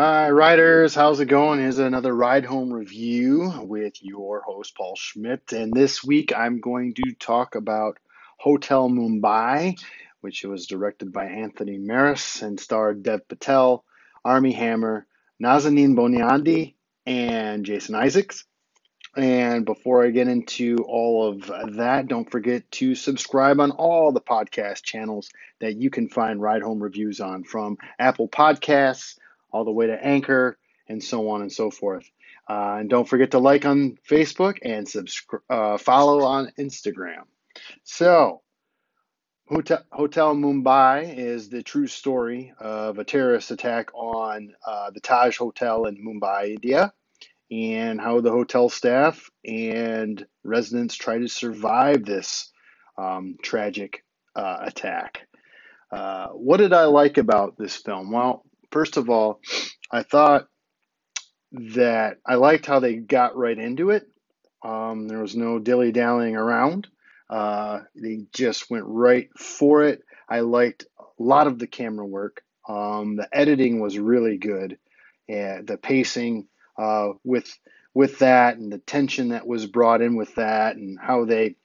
Hi, riders. How's it going? Here's another ride home review with your host, Paul Schmidt. And this week I'm going to talk about Hotel Mumbai, which was directed by Anthony Maras and starred Dev Patel, Armie Hammer, Nazanin Boniadi, and Jason Isaacs. And before I get into all of that, don't forget to subscribe on all the podcast channels that you can find ride home reviews on from Apple Podcasts all the way to Anchor, and so on and so forth. Uh, and don't forget to like on Facebook and subscribe, uh, follow on Instagram. So, Hotel, Hotel, Mumbai is the true story of a terrorist attack on uh, the Taj Hotel in Mumbai, India, and how the hotel staff and residents try to survive this um, tragic uh, attack. Uh, what did I like about this film? Well, First of all, I thought that I liked how they got right into it. Um, there was no dilly dallying around. Uh, they just went right for it. I liked a lot of the camera work. Um, the editing was really good. Yeah, the pacing uh, with with that and the tension that was brought in with that and how they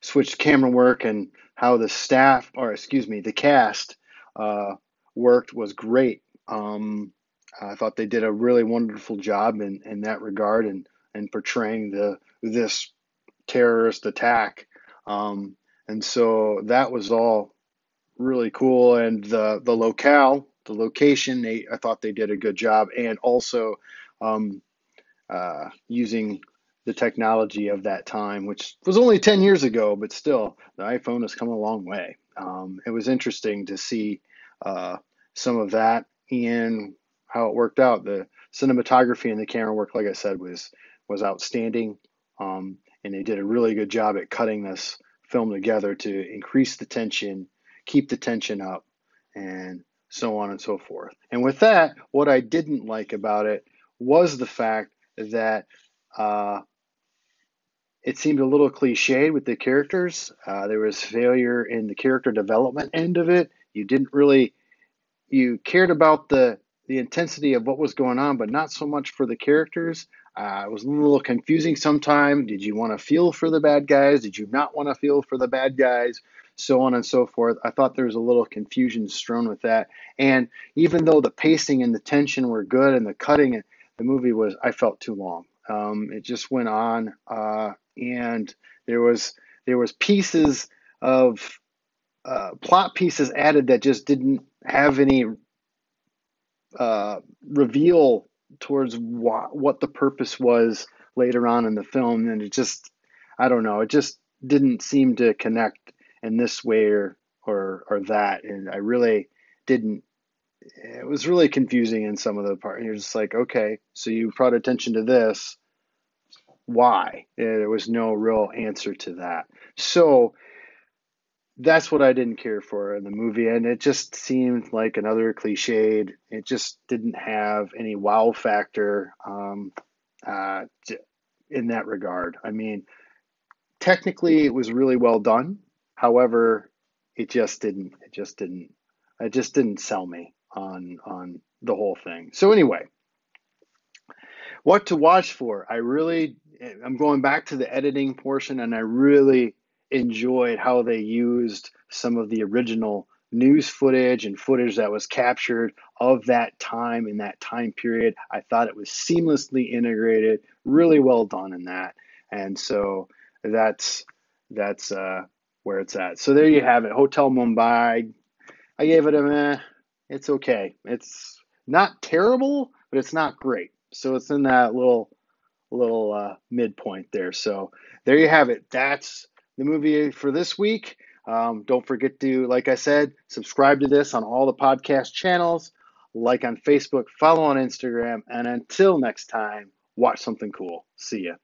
switched camera work and how the staff or excuse me the cast uh, worked was great. Um, I thought they did a really wonderful job in, in that regard and, and portraying the this terrorist attack. Um, and so that was all really cool. And the the locale, the location, they I thought they did a good job. And also um, uh, using the technology of that time, which was only 10 years ago, but still, the iPhone has come a long way. Um, it was interesting to see uh, some of that and how it worked out. The cinematography and the camera work, like I said, was was outstanding, um, and they did a really good job at cutting this film together to increase the tension, keep the tension up, and so on and so forth. And with that, what I didn't like about it was the fact that uh, it seemed a little cliched with the characters. Uh, there was failure in the character development end of it. You didn't really you cared about the the intensity of what was going on, but not so much for the characters. Uh, it was a little confusing sometimes. Did you want to feel for the bad guys? Did you not want to feel for the bad guys? So on and so forth. I thought there was a little confusion strewn with that. And even though the pacing and the tension were good and the cutting, the movie was, I felt too long. Um, it just went on, uh, and there was there was pieces of uh, plot pieces added that just didn't have any uh, reveal towards wh- what the purpose was later on in the film, and it just I don't know, it just didn't seem to connect in this way or or, or that, and I really didn't. It was really confusing in some of the part. You're just like, okay, so you brought attention to this. Why? There was no real answer to that. So that's what I didn't care for in the movie, and it just seemed like another cliched. It just didn't have any wow factor um, uh, in that regard. I mean, technically, it was really well done. However, it just didn't. It just didn't. It just didn't sell me on on the whole thing. So anyway, what to watch for? I really, I'm going back to the editing portion, and I really enjoyed how they used some of the original news footage and footage that was captured of that time in that time period. I thought it was seamlessly integrated, really well done in that. And so that's that's uh, where it's at. So there you have it, Hotel Mumbai. I gave it a meh. It's okay. It's not terrible, but it's not great. So it's in that little little uh, midpoint there. So there you have it. That's the movie for this week. Um, don't forget to, like I said, subscribe to this on all the podcast channels, like on Facebook, follow on Instagram, and until next time, watch something cool. See ya.